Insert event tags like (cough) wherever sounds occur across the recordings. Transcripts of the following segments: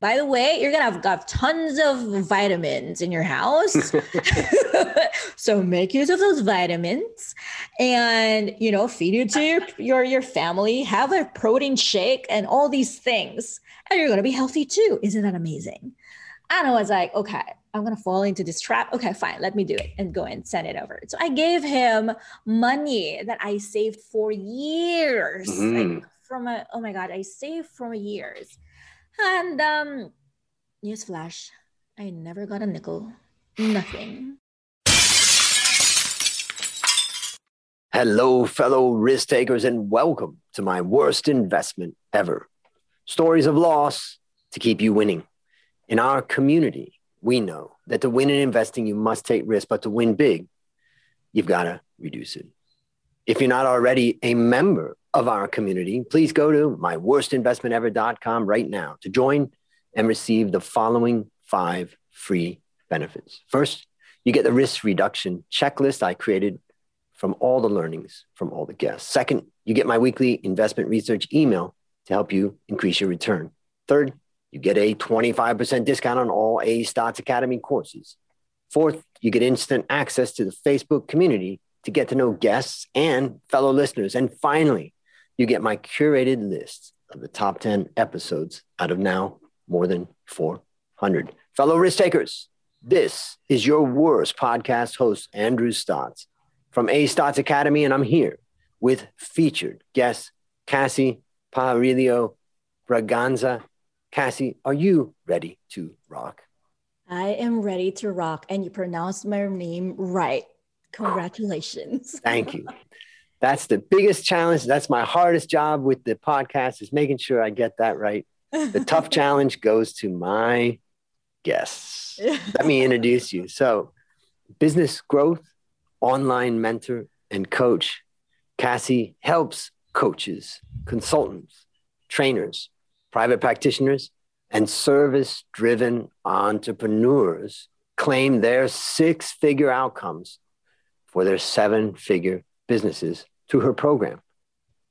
by the way, you're gonna have got tons of vitamins in your house. (laughs) (laughs) so make use of those vitamins and you know, feed it to your, your your family, have a protein shake and all these things. And you're gonna be healthy too. Isn't that amazing? And I was like, okay, I'm gonna fall into this trap. Okay, fine, let me do it and go and send it over. So I gave him money that I saved for years. Mm-hmm. Like from a oh my god, I saved for years and um, newsflash, I never got a nickel. Nothing. Hello, fellow risk takers, and welcome to my worst investment ever. Stories of loss to keep you winning. In our community, we know that to win in investing, you must take risk, but to win big, you've got to reduce it. If you're not already a member of our community, please go to myworstinvestmentever.com right now to join and receive the following five free benefits. First, you get the risk reduction checklist I created from all the learnings from all the guests. Second, you get my weekly investment research email to help you increase your return. Third, you get a 25% discount on all A Stotz Academy courses. Fourth, you get instant access to the Facebook community to get to know guests and fellow listeners. And finally, you get my curated list of the top 10 episodes out of now more than 400. Fellow risk takers, this is your worst podcast host, Andrew Stotz from A Stotz Academy, and I'm here with featured guest Cassie Pajarillo Braganza. Cassie, are you ready to rock? I am ready to rock, and you pronounced my name right. Congratulations. Thank you (laughs) that's the biggest challenge. That's my hardest job with the podcast is making sure I get that right. The tough (laughs) challenge goes to my guests. Let me introduce you. So, business growth, online mentor, and coach. Cassie helps coaches, consultants, trainers, private practitioners, and service driven entrepreneurs claim their six figure outcomes for their seven figure businesses to her program,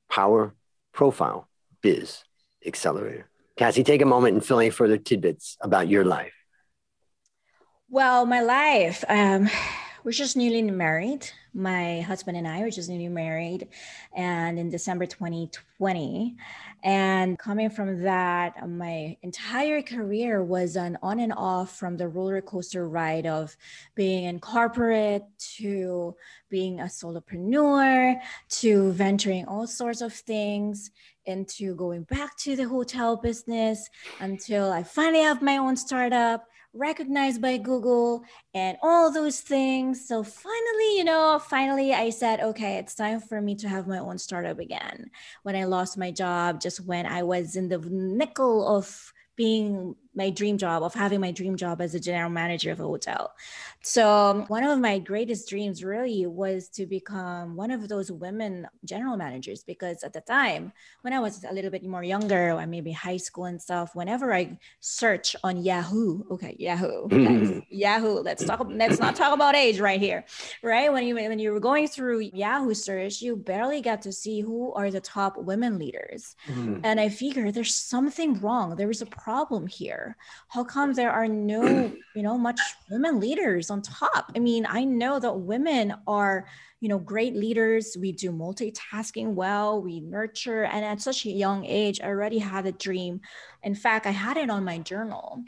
Power Profile Biz Accelerator. Cassie, take a moment and fill any further tidbits about your life. Well, my life, um, (sighs) we're just newly married. My husband and I were just newly married, and in December 2020. And coming from that, my entire career was an on and off from the roller coaster ride of being in corporate to being a solopreneur to venturing all sorts of things into going back to the hotel business until I finally have my own startup recognized by Google and all those things. So finally, you know, finally I said, okay, it's time for me to have my own startup again. When I lost my job, just when I was in the nickel of being my dream job of having my dream job as a general manager of a hotel. So one of my greatest dreams really was to become one of those women general managers because at the time when I was a little bit more younger, maybe high school and stuff, whenever I search on Yahoo, okay, Yahoo, (laughs) guys, Yahoo, let's talk let's not talk about age right here. Right? When you when you were going through Yahoo search, you barely got to see who are the top women leaders. Mm-hmm. And I figure there's something wrong. There is a problem here how come there are no (clears throat) you know much women leaders on top? I mean i know that women are you know great leaders. We do multitasking well. We nurture. And at such a young age i already had a dream. In fact i had it on my journal.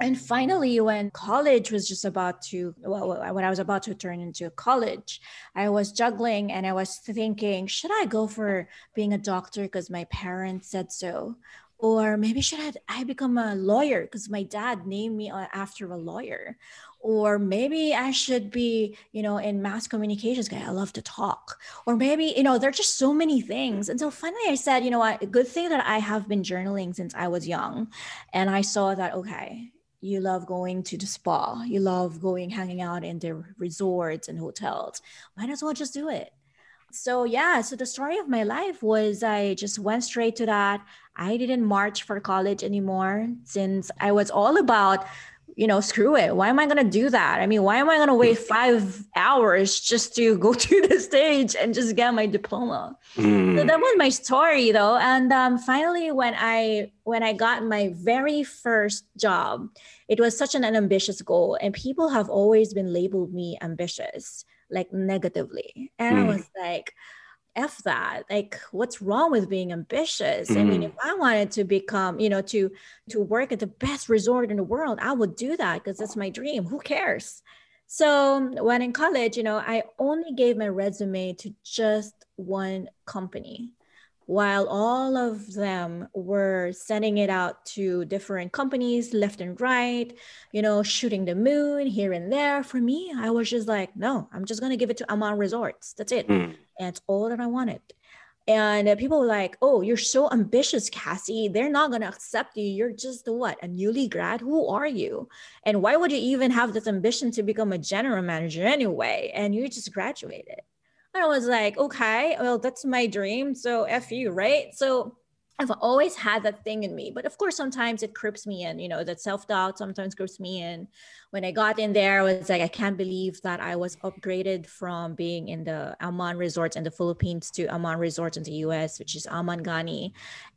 And finally when college was just about to well when i was about to turn into college i was juggling and i was thinking should i go for being a doctor because my parents said so or maybe should I, I become a lawyer because my dad named me uh, after a lawyer. Or maybe i should be you know in mass communications guy i love to talk. Or maybe you know there're just so many things. And so finally i said you know what? A good thing that i have been journaling since i was young. And i saw that okay you love going to the spa. You love going hanging out in the resorts and hotels. Might as well just do it so yeah so the story of my life was i just went straight to that i didn't march for college anymore since i was all about you know, screw it. Why am I going to do that? I mean, why am I going to wait five hours just to go (laughs) to the stage and just get my diploma? Mm. So that was my story, though. And um, finally, when I when I got my very first job, it was such an, an ambitious goal, and people have always been labeled me ambitious, like negatively, and mm. I was like F that. Like, what's wrong with being ambitious? Mm. I mean, if mm. I wanted to become, you know, to to work at the best resort in the world, I would do that because that's my dream. Who cares? So when in college, you know, I only gave my resume to just one company while all of them were sending it out to different companies left and right, you know, shooting the moon here and there. For me, I was just like, no, I'm just going to give it to Aman Resorts. That's it. Mm. And it's all that I wanted. And uh, people were like, oh, you're so ambitious, Cassie. They're not going to accept you. You're just what? A newly grad? Who are you? And why would you even have this ambition to become a general manager anyway? And you just graduated. And I was like, okay, well, that's my dream. So F you, right? So I've always had that thing in me. But of course, sometimes it creeps me in, you know, that self doubt sometimes creeps me in. When I got in there, I was like, I can't believe that I was upgraded from being in the Aman resorts in the Philippines to Aman resorts in the US, which is Amangani.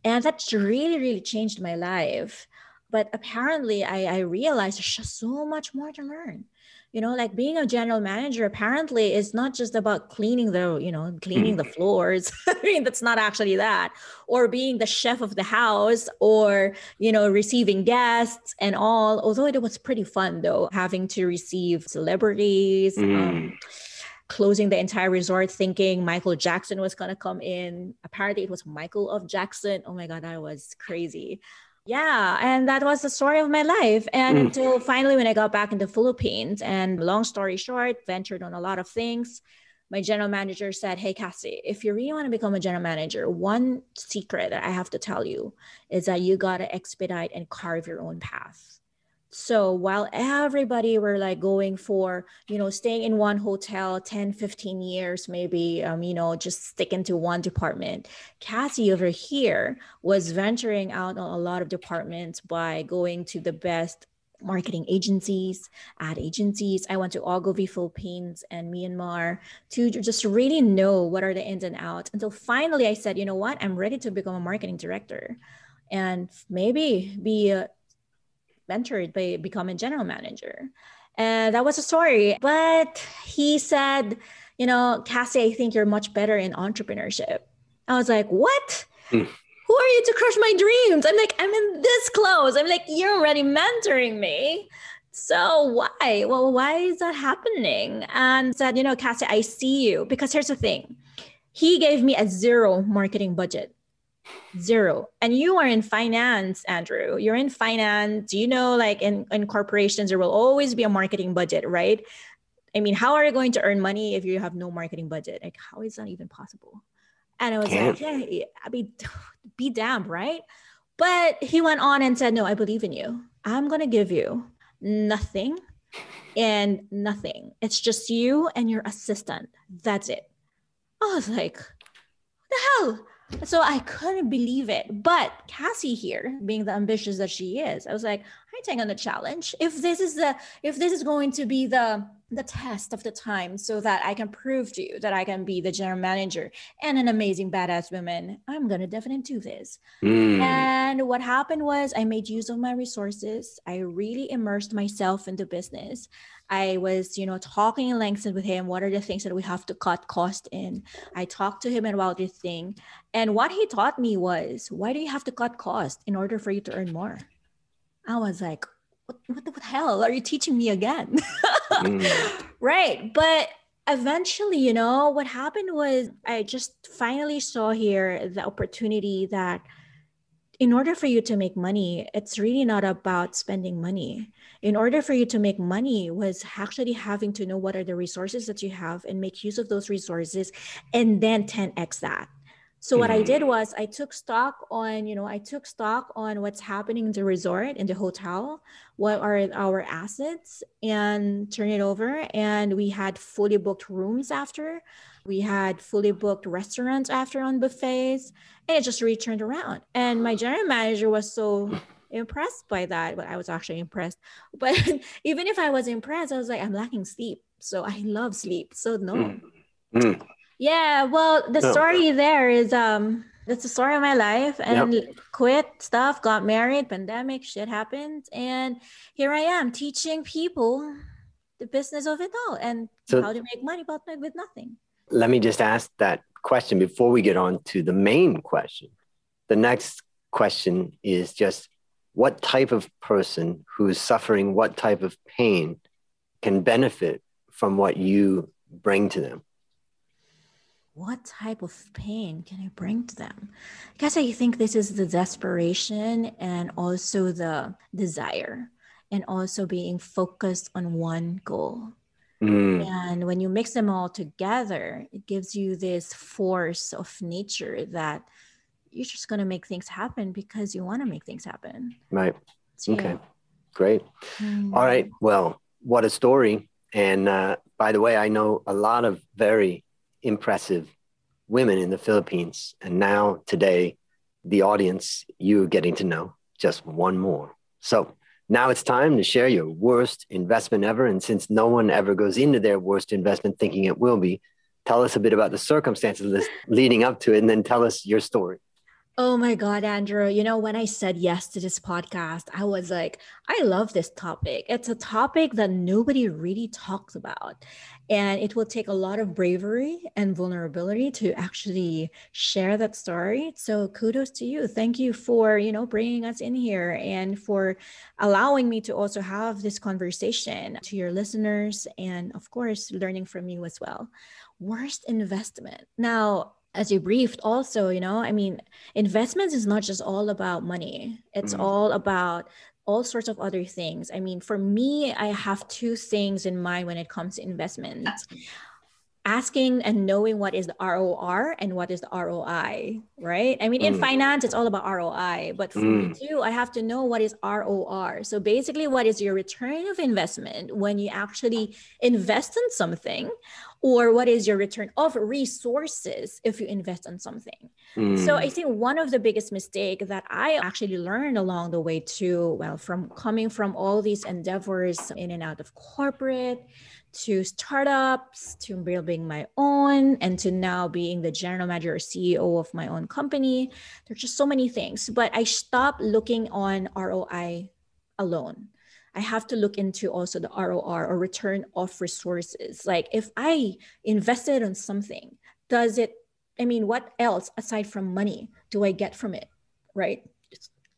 And that's really, really changed my life. But apparently, I, I realized there's just so much more to learn you know like being a general manager apparently is not just about cleaning the you know cleaning the mm. floors (laughs) i mean that's not actually that or being the chef of the house or you know receiving guests and all although it was pretty fun though having to receive celebrities mm. um, closing the entire resort thinking Michael Jackson was going to come in. Apparently, it was Michael of Jackson. Oh my God, that was crazy. Yeah, and that was the story of my life. And mm. until finally, when I got back in the Philippines, and long story short, ventured on a lot of things. My general manager said, Hey, Cassie, if you really want to become a general manager, one secret that I have to tell you is that you got to expedite and carve your own path so while everybody were like going for you know staying in one hotel 10 15 years maybe um, you know just sticking to one department cassie over here was venturing out on a lot of departments by going to the best marketing agencies, ad agencies. I went to Ogilvy Philippines and Myanmar to just really know what are the ins and outs until finally I said, you know what, I'm ready to become a marketing director and maybe be a mentored by becoming general manager. And that was a story. But he said, you know, Cassie, I think you're much better in entrepreneurship. I was like, what? Mm. Who are you to crush my dreams? I'm like, I'm in this close. I'm like, you're already mentoring me. So why? Well, why is that happening? And said, you know, Cassie, I see you. Because here's the thing. He gave me a zero marketing budget zero. And you are in finance andrew. You're in finance. You know like in, in corporations there will always be a marketing budget right? I mean how are you going to earn money if you have no marketing budget? Like how is that even possible? And i was Can't. like yeah i mean (laughs) be damned right? But he went on and said no i believe in you. I'm going to give you nothing and nothing. It's just you and your assistant. That's it. I was like what the hell so I couldn't believe it. But Cassie here, being the ambitious that she is, I was like, I take on the challenge. If this is the if this is going to be the the test of the time so that I can prove to you that I can be the general manager and an amazing badass woman, I'm gonna definitely do this. Mm. And what happened was I made use of my resources. I really immersed myself in the business. I was, you know, talking in length with him. What are the things that we have to cut cost in? I talked to him about this thing. And what he taught me was, why do you have to cut cost in order for you to earn more? I was like, what, what the hell are you teaching me again? mm. (laughs) Right. But eventually, you know, what happened was I just finally saw here the opportunity that in order for you to make money, it's really not about spending money. In order for you to make money was actually having to know what are the resources that you have and make use of those resources and then 10x that. So what I did mm. was I took stock on, you know, I took stock on what's happening in the resort, in the hotel, what are our assets, and turn it over. And we had fully booked rooms after. We had fully booked restaurants after on buffets, and it just returned around. And my general manager was so impressed by that. But I was actually impressed. But (laughs) even if I was impressed, I was like, I'm lacking sleep. So I love sleep. So no. Mm. Mm. Yeah. Well, the no. story there is um that's the story of my life and yep. quit stuff, got married, pandemic, shit happened. And here I am teaching people the business of it all and so, how to make money but with nothing. Let me just ask that question before we get on to the main question. The next question is just what type of person who is suffering what type of pain can benefit from what you bring to them? What type of pain can I bring to them? I guess I think this is the desperation and also the desire, and also being focused on one goal. Mm. And when you mix them all together, it gives you this force of nature that you're just going to make things happen because you want to make things happen. Right. So, okay. Great. Mm. All right. Well, what a story. And uh, by the way, I know a lot of very impressive women in the Philippines. And now, today, the audience, you're getting to know just one more. So now it's time to share your worst investment ever. And since no one ever goes into their worst investment thinking it will be, tell us a bit about the circumstances leading up to it and then tell us your story. Oh my God, Andrew. You know, when I said yes to this podcast, I was like, I love this topic. It's a topic that nobody really talks about. And it will take a lot of bravery and vulnerability to actually share that story. So kudos to you. Thank you for, you know, bringing us in here and for allowing me to also have this conversation to your listeners and, of course, learning from you as well. Worst investment. Now, as you briefed also you know i mean investments is not just all about money. It's mm-hmm. all about all sorts of other things. I mean for me i have two things in mind when it comes to investments asking and knowing what is the ROR and what is the ROI, right? I mean, in mm. finance, it's all about ROI, but for mm. me too, I have to know what is ROR. So basically, what is your return of investment when you actually invest in something, or what is your return of resources if you invest in something? Mm. So I think one of the biggest mistake that I actually learned along the way too, well, from coming from all these endeavors in and out of corporate to startups to building my own and to now being the general manager or CEO of my own company. There's just so many things, but I stopped looking on ROI alone. I have to look into also the ROR or return of resources. Like if I invested on something, does it, I mean, what else aside from money do I get from it? Right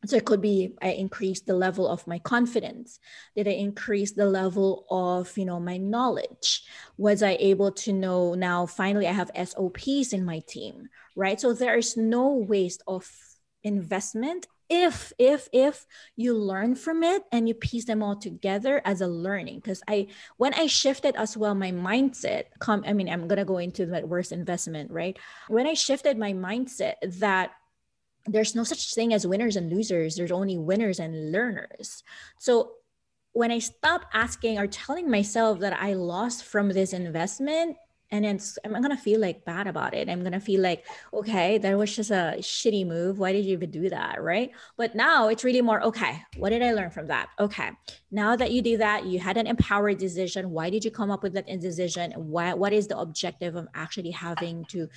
so it could be i increased the level of my confidence. Did i increase the level of you know my knowledge? Was i able to know now finally i have sops in my team right? So there is no waste of investment if if if you learn from it and you piece them all together as a learning. Because i when i shifted as well my mindset come i mean i'm gonna go into that worst investment right? When i shifted my mindset that there's no such thing as winners and losers. There's only winners and learners. So when I stop asking or telling myself that I lost from this investment, and then I'm gonna feel like bad about it. I'm gonna feel like, okay, that was just a shitty move. Why did you even do that? Right. But now it's really more, okay, what did I learn from that? Okay. Now that you do that, you had an empowered decision. Why did you come up with that decision? Why, what is the objective of actually having to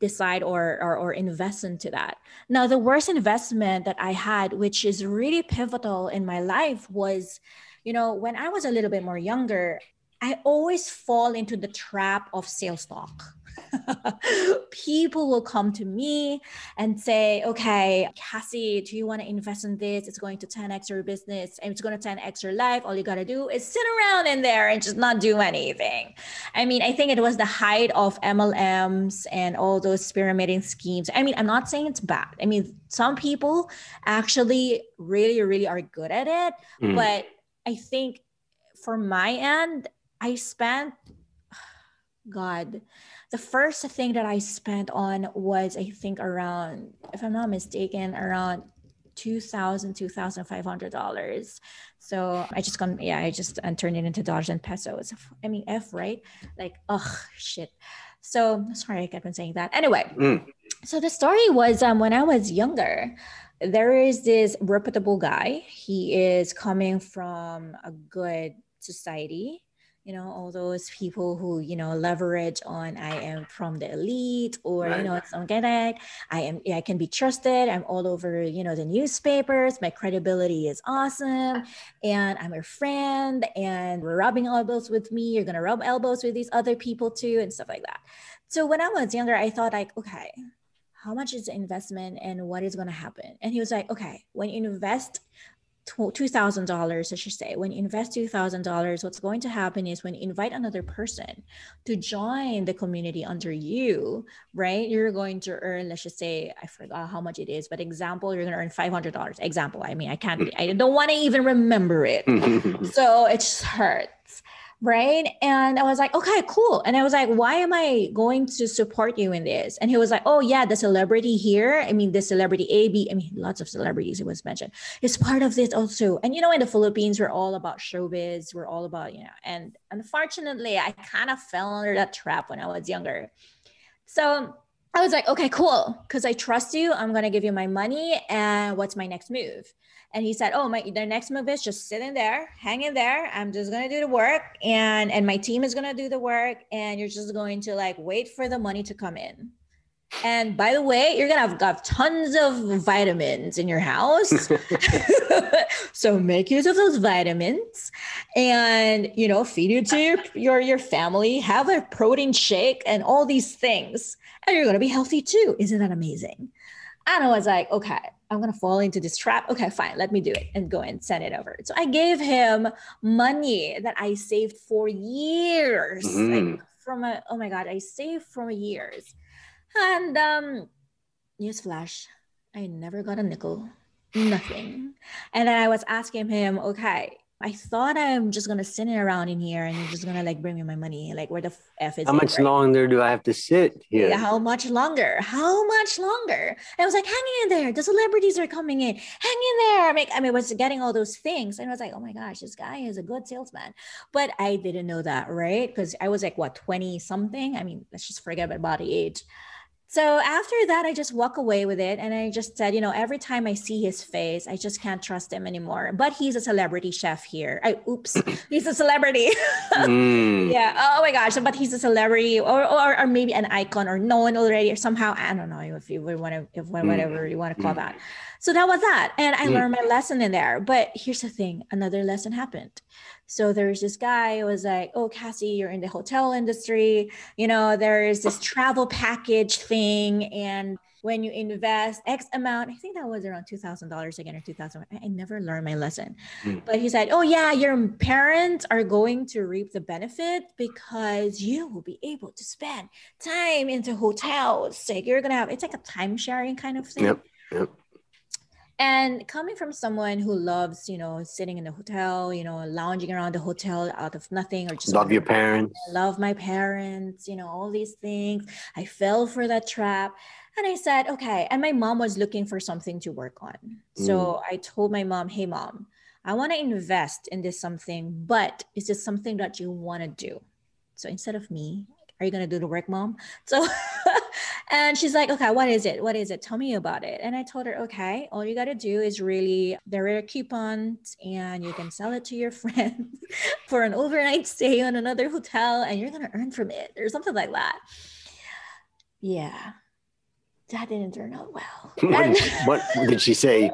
decide or, or, or invest into that. Now, the worst investment that I had, which is really pivotal in my life, was, you know, when I was a little bit more younger, I always fall into the trap of sales talk. (laughs) people will come to me and say, okay, Cassie, do you want to invest in this? It's going to 10x your business and it's going to 10x your life. All you got to do is sit around in there and just not do anything. I mean, I think it was the height of MLMs and all those pyramiding schemes. I mean, I'm not saying it's bad. I mean, some people actually really, really are good at it. Mm. But I think for my end, I spent, (sighs) God, the first thing that I spent on was, I think, around, if I'm not mistaken, around two thousand, two thousand five hundred dollars. So I just gone, yeah, I just and turned it into dollars and pesos. I mean, F, right? Like, oh shit. So sorry, I kept on saying that. Anyway, mm. so the story was um when I was younger, there is this reputable guy. He is coming from a good society you know all those people who you know leverage on i am from the elite or right. you know something like i am i can be trusted i'm all over you know the newspapers my credibility is awesome ah. and i'm a friend and we're rubbing elbows with me you're going to rub elbows with these other people too and stuff like that. So when i was younger i thought like okay how much is the investment and what is going to happen? And he was like okay when you invest $2,000, I should say, when you invest $2,000, what's going to happen is when you invite another person to join the community under you, right? You're going to earn, let's just say, I forgot how much it is, but example, you're going to earn $500. Example, I mean, I can't, I don't want to even remember it. (laughs) so it just hurts right? And I was like, okay, cool. And I was like, why am I going to support you in this? And he was like, oh yeah, the celebrity here. I mean, the celebrity A, B. I mean, lots of celebrities. It was mentioned. It's part of this also. And you know, in the Philippines, we're all about showbiz. We're all about you know. And unfortunately, I kind of fell under that trap when I was younger. So I was like, okay, cool. Because I trust you. I'm gonna give you my money. And what's my next move? And he said oh my the next move is just sitting there hanging there. I'm just going to do the work and and my team is going to do the work and you're just going to like wait for the money to come in. And by the way you're going to have got tons of vitamins in your house. (laughs) (laughs) So make use of those vitamins and you know feed it to your, your your family. Have a protein shake and all these things. And you're going to be healthy too. Isn't that amazing? And i was like okay I'm going to fall into this trap. Okay, fine, let me do it and go and send it over. So I gave him money that I saved for years. Mm-hmm. Like from a, oh my God, I saved from years. And um, newsflash, I never got a nickel, nothing. And then I was asking him, okay, I thought I'm just gonna sit around in here and you're just gonna like bring me my money. Like where the f is? How much right? longer do I have to sit here? Yeah, how much longer? How much longer? And I was like, hang in there. The celebrities are coming in. Hang in there. I mean, I mean, I was getting all those things, and I was like, oh my gosh, this guy is a good salesman. But I didn't know that, right? Because I was like what twenty something. I mean, let's just forget about body age. So after that, I just walk away with it. And I just said, you know, every time I see his face, I just can't trust him anymore. But he's a celebrity chef here. I, oops, (coughs) he's a celebrity. mm. (laughs) Yeah. Oh my gosh. But he's a celebrity or, or, or, maybe an icon or known already or somehow. I don't know if you want to, if mm. whatever you want to call mm. that. So that was that. And I mm. learned my lesson in there. But here's the thing another lesson happened. So there's this guy who was like, Oh, Cassie, you're in the hotel industry. You know, there's this travel package thing. And when you invest X amount, I think that was around $2,000 again or 2000 I, I never learned my lesson. Mm. But he said, Oh, yeah, your parents are going to reap the benefit because you will be able to spend time into hotels. Like you're going to have, it's like a time sharing kind of thing. Yep. Yep and coming from someone who loves you know sitting in the hotel you know lounging around the hotel out of nothing or just love your parents. love my parents you know all these things i fell for that trap. And i said okay and my mom was looking for something to work on. So mm. i told my mom hey mom i want to invest in this something but is this something that you want to do. So instead of me are you going to do the work mom so (laughs) And she's like, okay, what is it? What is it? Tell me about it. And I told her, okay, all you got to do is really, there are coupons and you can sell it to your (laughs) friends for an overnight stay on another hotel and you're going to earn from it or something like that. Yeah that didn't turn out well. (laughs) what, what, did she say?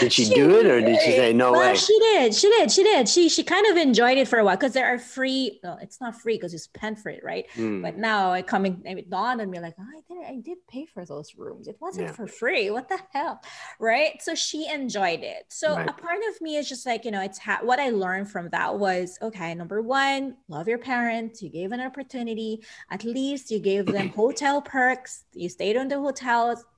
Did she, (laughs) she do it or did she say no well, way? She did. She did. She did. She she kind of enjoyed it for a while because there are free. Well, it's not free because you spend for it, right? Mm. But now it coming it dawned on me like, oh, I did I did pay for those rooms. It wasn't yeah. for free. What the hell, right? So she enjoyed it. So right. a part of me is just like you know, it's ha- what I learned from that was okay. Number one, love your parents. You gave an opportunity. At least you gave them hotel perks. You stayed on the hotel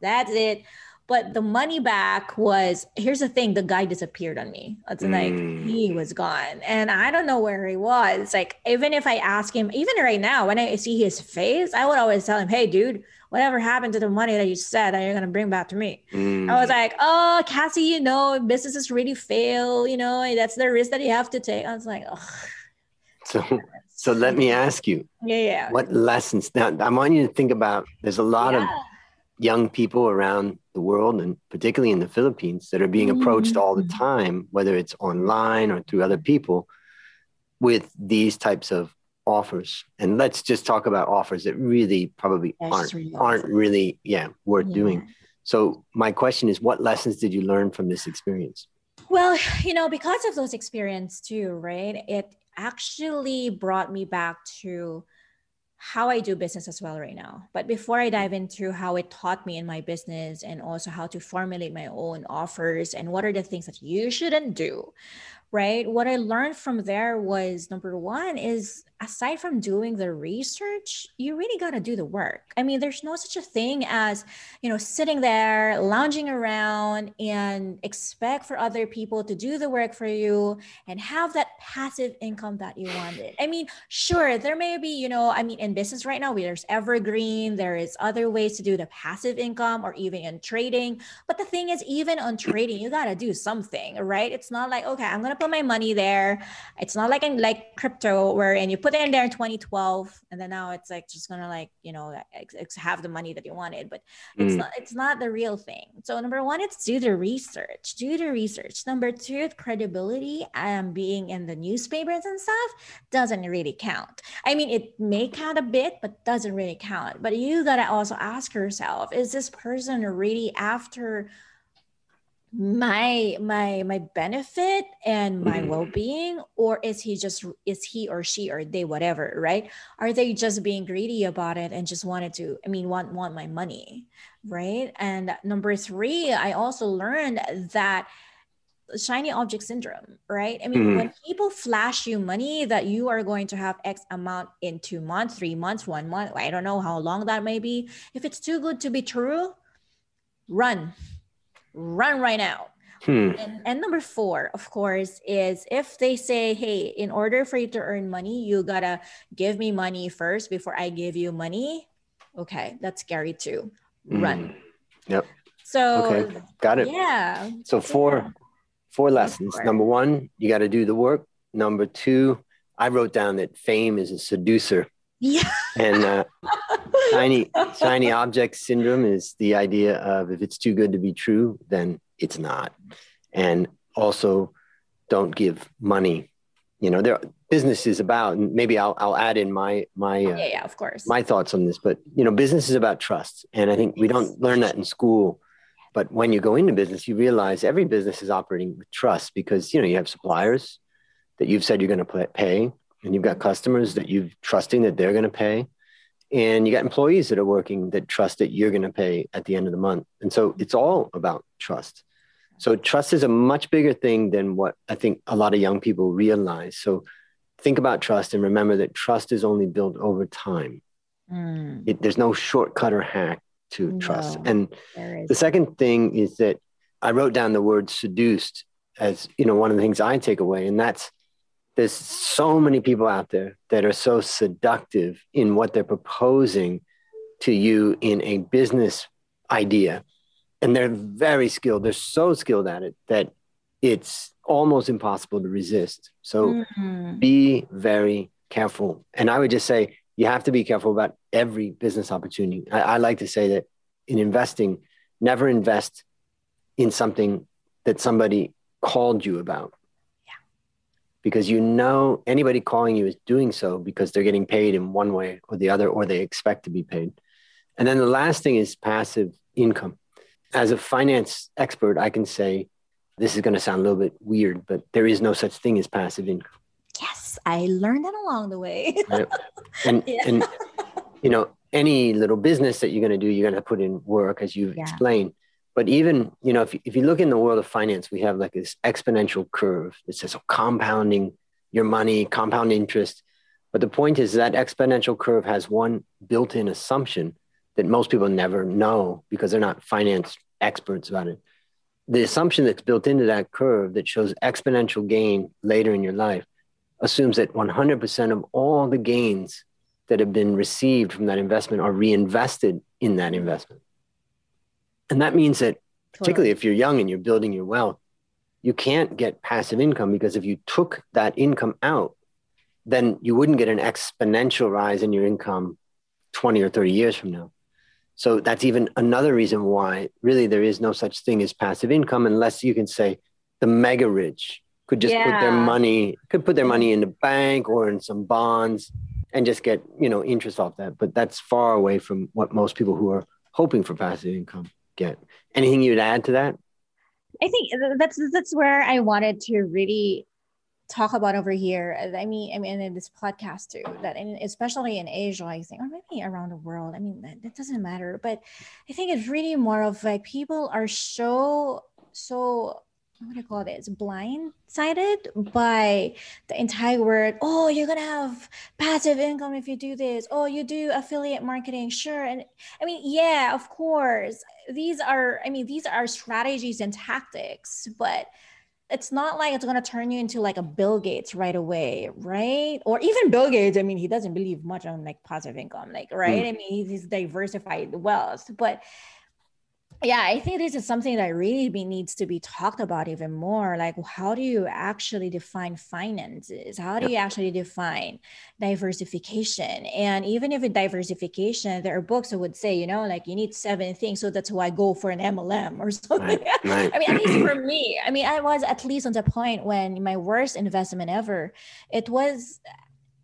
That's it. But the money back was here's the thing: the guy disappeared on me. It's mm. like he was gone, and I don't know where he was. Like even if I ask him, even right now, when I see his face, I would always tell him, "Hey, dude." Whatever happened to the money that you said that you're gonna bring back to me? Mm. I was like, oh, Cassie, you know, businesses really fail. You know, that's the risk that you have to take. I was like, oh. So, so let me ask you. Yeah, yeah. What lessons? Now, I want you to think about. There's a lot yeah. of young people around the world and particularly in the Philippines that are being approached all the Mm. time, whether it's online or through other people, with these types of offers. And let's just talk about offers that really probably aren't really aren't really yeah worth Yeah. doing. So my question is, what lessons did you learn from this experience? Well, (laughs) you know, because of those experience too, right? It actually brought me back to how I do business as well right now. But before I dive into how it taught me in my business and also how to formulate my own offers and what are the things that you shouldn't do, right? What I learned from there was number one is aside from doing the research, you really got to do the work. I mean, there's no such a thing as, you know, sitting there, lounging around and expect for other people to do the work for you and have that passive income that you wanted. I mean, sure, there may be, you know, I mean, in business right now, there's evergreen, there is other ways to do the passive income or even in trading. But the thing is, even on trading, you got to do something, right? It's not like, okay, I'm going to put my money there. It's not like in like crypto where, and you put it in there in 2012 and then now it's like just going to like, you know, have the money that you wanted. But it's Mm. not it's not the real thing so number one it's do the research do the research number two credibility um being in the newspapers and stuff doesn't really count i mean it may count a bit but doesn't really count but you gotta also ask yourself is this person really after my my my benefit and my Mhm. well-being or is he just is he or she or they whatever right? Are they just being greedy about it and just wanted to i mean want want my money right? And number three i also learned that shiny object syndrome right? I mean Mhm. when people flash you money that you are going to have x amount in two months three months one month i don't know how long that may be. If it's too good to be true run run right now Hmm. and, and number four, of course, is if they say, hey, in order for you to earn money, you gotta give me money first before I give you money. Okay, that's scary too. Run. Mm. Yep. So, Okay. Got it. yeah. So four Yeah. four lessons. Four. Number one, you got to do the work. Number two, I wrote down that fame is a seducer, Yeah. and uh, (laughs) shiny shiny object syndrome is the idea of if it's too good to be true, then it's not. And also, don't give money. You know, there business is about. And maybe I'll I'll add in my my uh, yeah, yeah, of course. my thoughts on this, but you know, business is about trust, and I think we don't learn that in school. But when you go into business, you realize every business is operating with trust because you know you have suppliers that you've said you're going to pay, and you've got customers that you've trusting that they're going to pay, and you got employees that are working that trust that you're going to pay at the end of the month, and so it's all about trust. So trust is a much bigger thing than what I think a lot of young people realize. So think about trust and remember that trust is only built over time. Mm, It, there's no shortcut or hack to trust. And the second thing is that I wrote down the word seduced as you know one of the things I take away, and that's there's so many people out there that are so seductive in what they're proposing to you in a business idea, and they're very skilled. They're so skilled at it that it's almost impossible to resist. So Mm, be very careful. And I would just say you have to be careful about every business opportunity. I, I like to say that in investing, never invest in something that somebody called you about. Because you know anybody calling you is doing so because they're getting paid in one way or the other, or they expect to be paid. And then the last thing is passive income. As a finance expert, I can say this is going to sound a little bit weird, but there is no such thing as passive income. yes, I learned that along the way. and (laughs) Yeah. and you know any little business that you're going to do you're going to put in work as you've Yeah. explained but even you know if, if you look in the world of finance we have like this exponential curve that says oh, compounding your money compound interest but the point is that exponential curve has one built-in assumption that most people never know because they're not finance experts about it the assumption that's built into that curve that shows exponential gain later in your life assumes that 100% of all the gains that have been received from that investment are reinvested in that investment. And that means that, particularly if you're young and you're building your wealth, you can't get passive income because if you took that income out, then you wouldn't get an exponential rise in your income 20 or 30 years from now. So that's even another reason why really there is no such thing as passive income unless you can say the mega rich could just yeah. put their money could put their mm-hmm. money in the bank or in some bonds and just get you know interest off that but that's far away from what most people who are hoping for passive income get anything you'd add to that? I think that's that's where i wanted to really talk about over here. I mean i mean in this podcast too that in, especially in asia i think or maybe around the world i mean that, that doesn't matter. But i think it's really more of like people are so so what do you call this blindsided by the entire word oh you're gonna have passive income if you do this. Oh you do affiliate marketing. Sure. And i mean yeah of course. These are i mean these are strategies and tactics but it's not like it's going to turn you into like a bill gates right away right? Or even bill gates i mean he doesn't believe much on like passive income like right? Mm. i mean he's diversified the wealth but yeah i think this is something that really be, needs to be talked about even more like how do you actually define finances? How do you actually define diversification? And even if it's diversification there are books that would say you know like you need seven things so that's why i go for an mlm or (laughs) something. Right, right. i mean at least for (clears throat) me i mean i was at least on the point when my worst investment ever it was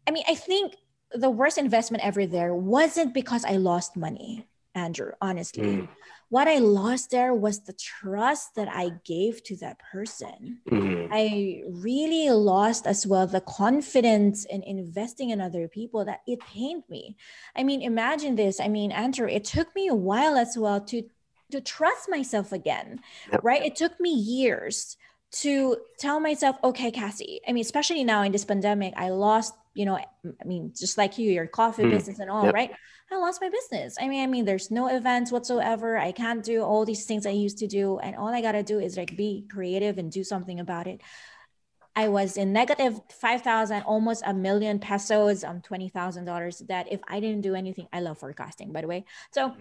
i mean i think the worst investment ever there wasn't because i lost money andrew honestly mm what I lost there was the trust that I gave to that person. Mm-hmm. I really lost as well the confidence in investing in other people that it pained me. I mean, imagine this. I mean, Andrew, it took me a while as well to to trust myself again, yep. right? It took me years to tell myself, okay, Cassie, I mean, especially now in this pandemic, I lost, you know, I mean, just like you, your coffee mm. business and all, yep. right? I lost my business. I mean, I mean, there's no events whatsoever. I can't do all these things I used to do. And all I got to do is like be creative and do something about it. I was in negative 5,000, almost a million pesos, um, $20,000 that if I didn't do anything, I love forecasting, by the way. So, mm.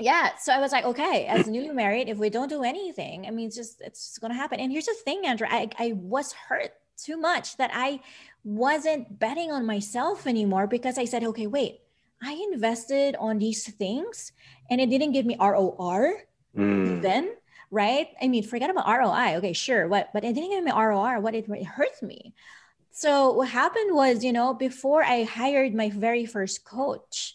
Yeah. So I was like, okay, as newly married, if we don't do anything, I mean, it's just, it's just going to happen. And here's the thing, Andrew, I, I was hurt too much that I wasn't betting on myself anymore because I said, okay, wait, I invested on these things and it didn't give me ROR mm. then, right? I mean, forget about ROI. Okay, sure. What, but it didn't give me ROR. What it, it hurts me. So what happened was, you know, before I hired my very first coach,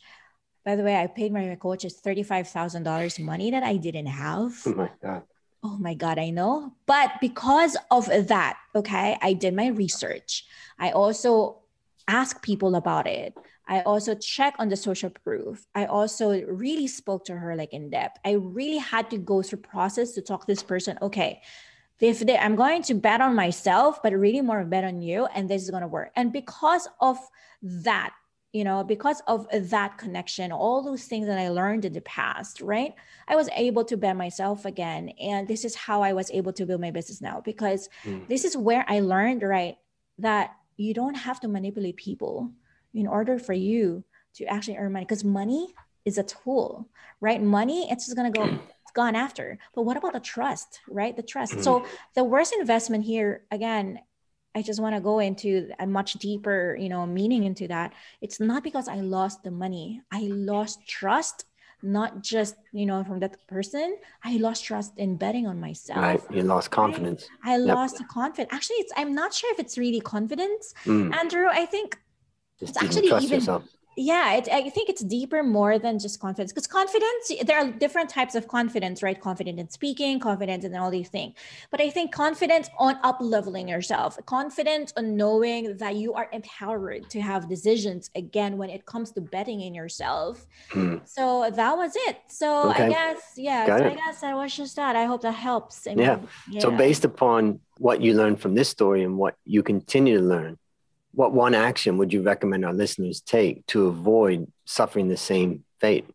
by the way, I paid my coaches $35,000 money that I didn't have. Oh my God. Oh my God, I know. But because of that, okay, I did my research. I also asked people about it. I also checked on the social proof. I also really spoke to her like in depth. I really had to go through process to talk to this person. Okay, if they, I'm going to bet on myself, but really more bet on you, and this is going to work. And because of that, you know, because of that connection, all those things that I learned in the past, right? I was able to bet myself again. And this is how I was able to build my business now because mm. this is where I learned, right, that you don't have to manipulate people in order for you to actually earn money because money is a tool right money it's just going to go it's gone after but what about the trust right the trust mm-hmm. so the worst investment here again i just want to go into a much deeper you know meaning into that. It's not because i lost the money. I lost trust not just you know from that person. I lost trust in betting on myself. Right you lost confidence. I, I yep. lost confidence. Actually it's i'm not sure if it's really confidence mm. andrew. I think just it's actually even yourself yeah it, i think it's deeper more than just confidence because confidence there are different types of confidence right? Confident in speaking confidence in all these things. But i think confidence on up leveling yourself confidence on knowing that you are empowered to have decisions again when it comes to betting in yourself. Hmm. so that was it. So okay. i guess yeah so i guess that was just that. I hope that helps I mean, yeah. yeah. so based upon what you learned from this story and what you continue to learn what one action would you recommend our listeners take to avoid suffering the same fate?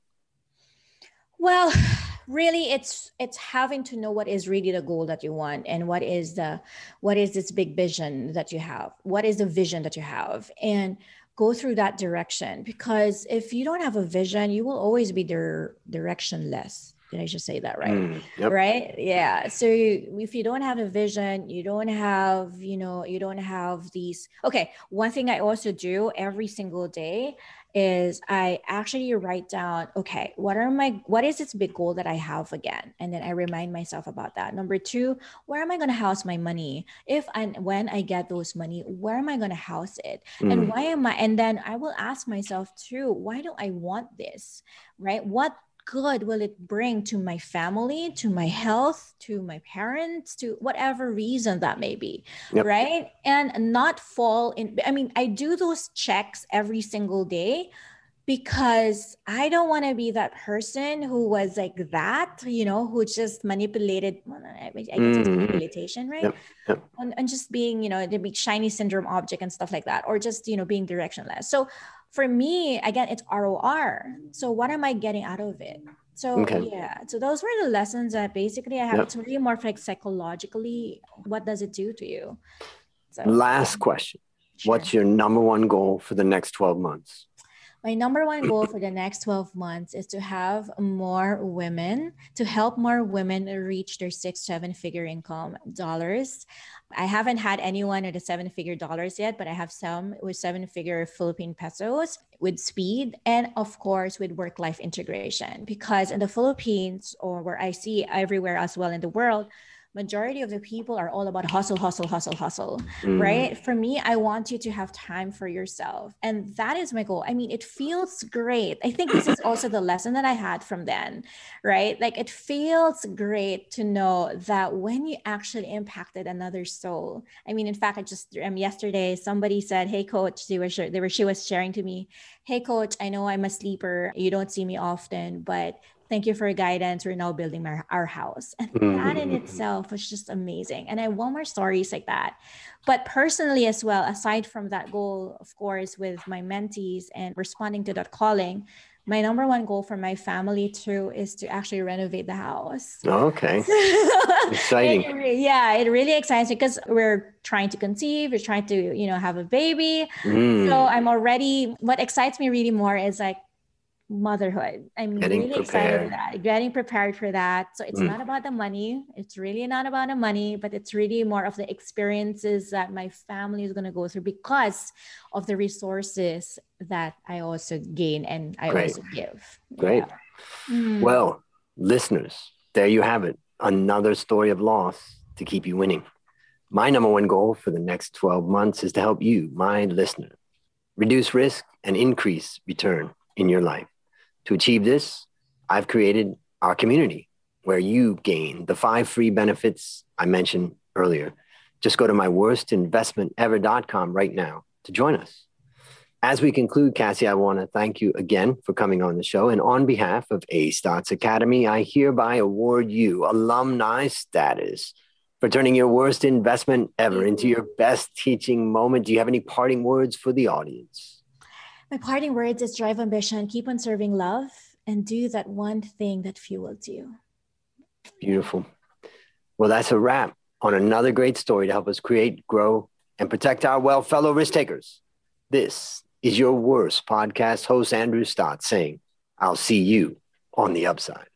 Well, (sighs) really it's it's having to know what is really the goal that you want and what is the what is this big vision that you have? What is the vision that you have? And go through that direction because if you don't have a vision you will always be dir- directionless did I just say that right? Mm, yep. Right? Yeah. So if you don't have a vision, you don't have, you know, you don't have these. Okay. One thing I also do every single day is I actually write down, okay, what are my, what is this big goal that I have again? And then I remind myself about that. Number two, where am I going to house my money? If and when I get those money, where am I going to house it? Mm. And why am I, and then I will ask myself too, why do I want this? Right? What good will it bring to my family, to my health, to my parents, to whatever reason that may be, yep. right? And not fall in. I mean, I do those checks every single day because I don't want to be that person who was like that, you know, who just manipulated. I guess mm. it's manipulation, right? Yep. Yep. And, and just being, you know, the big shiny syndrome object and stuff like that, or just, you know, being directionless. So for me, again, it's ROR. So what am I getting out of it? So okay. yeah, so those were the lessons that basically I have yep. to really more like psychologically, what does it do to you? So last question. Sure. What's your number one goal for the next 12 months? My number one goal for the next 12 months is to have more women to help more women reach their six seven figure income dollars. I haven't had anyone at the seven figure dollars yet but i have some with seven figure philippine pesos with speed and of course with work life integration. Because in the philippines or where i see everywhere as well in the world majority of the people are all about hustle hustle hustle hustle mm. right? For me i want you to have time for yourself. And that is my goal. I mean it feels great. I think this is (coughs) also the lesson that i had from then right? Like it feels great to know that when you actually impacted another soul i mean in fact i just um, yesterday somebody said hey coach they were, they were she was sharing to me hey coach i know i'm a sleeper. You don't see me often but thank you for your guidance. We're now building our, our house. And mm-hmm. that in itself was just amazing. And I want more stories like that. But personally, as well, aside from that goal, of course, with my mentees and responding to that calling, my number one goal for my family too is to actually renovate the house. Oh, okay. (laughs) Exciting. It, yeah, it really excites me because we're trying to conceive, we're trying to, you know, have a baby. Mm. So I'm already what excites me really more is like motherhood. I'm getting really prepared. excited for that. Getting prepared for that. So it's mm. not about the money. It's really not about the money, but it's really more of the experiences that my family is going to go through because of the resources that I also gain and I Great. also give. Great. Yeah. Mm. Well, listeners, there you have it. Another story of loss to keep you winning. My number one goal for the next 12 months is to help you, my listener, reduce risk and increase return in your life. To achieve this, I've created our community where you gain the five free benefits I mentioned earlier. Just go to my worstinvestmentever.com right now to join us. As we conclude, Cassie, I want to thank you again for coming on the show. And on behalf of A Stotz Academy, I hereby award you alumni status for turning your worst investment ever into your best teaching moment. Do you have any parting words for the audience? My parting words is drive ambition, keep on serving love, and do that one thing that fuels you. Beautiful. Well, that's a wrap on another great story to help us create, grow, and protect our well fellow risk takers. This is your worst podcast host, Andrew Stotz, saying, I'll see you on the upside.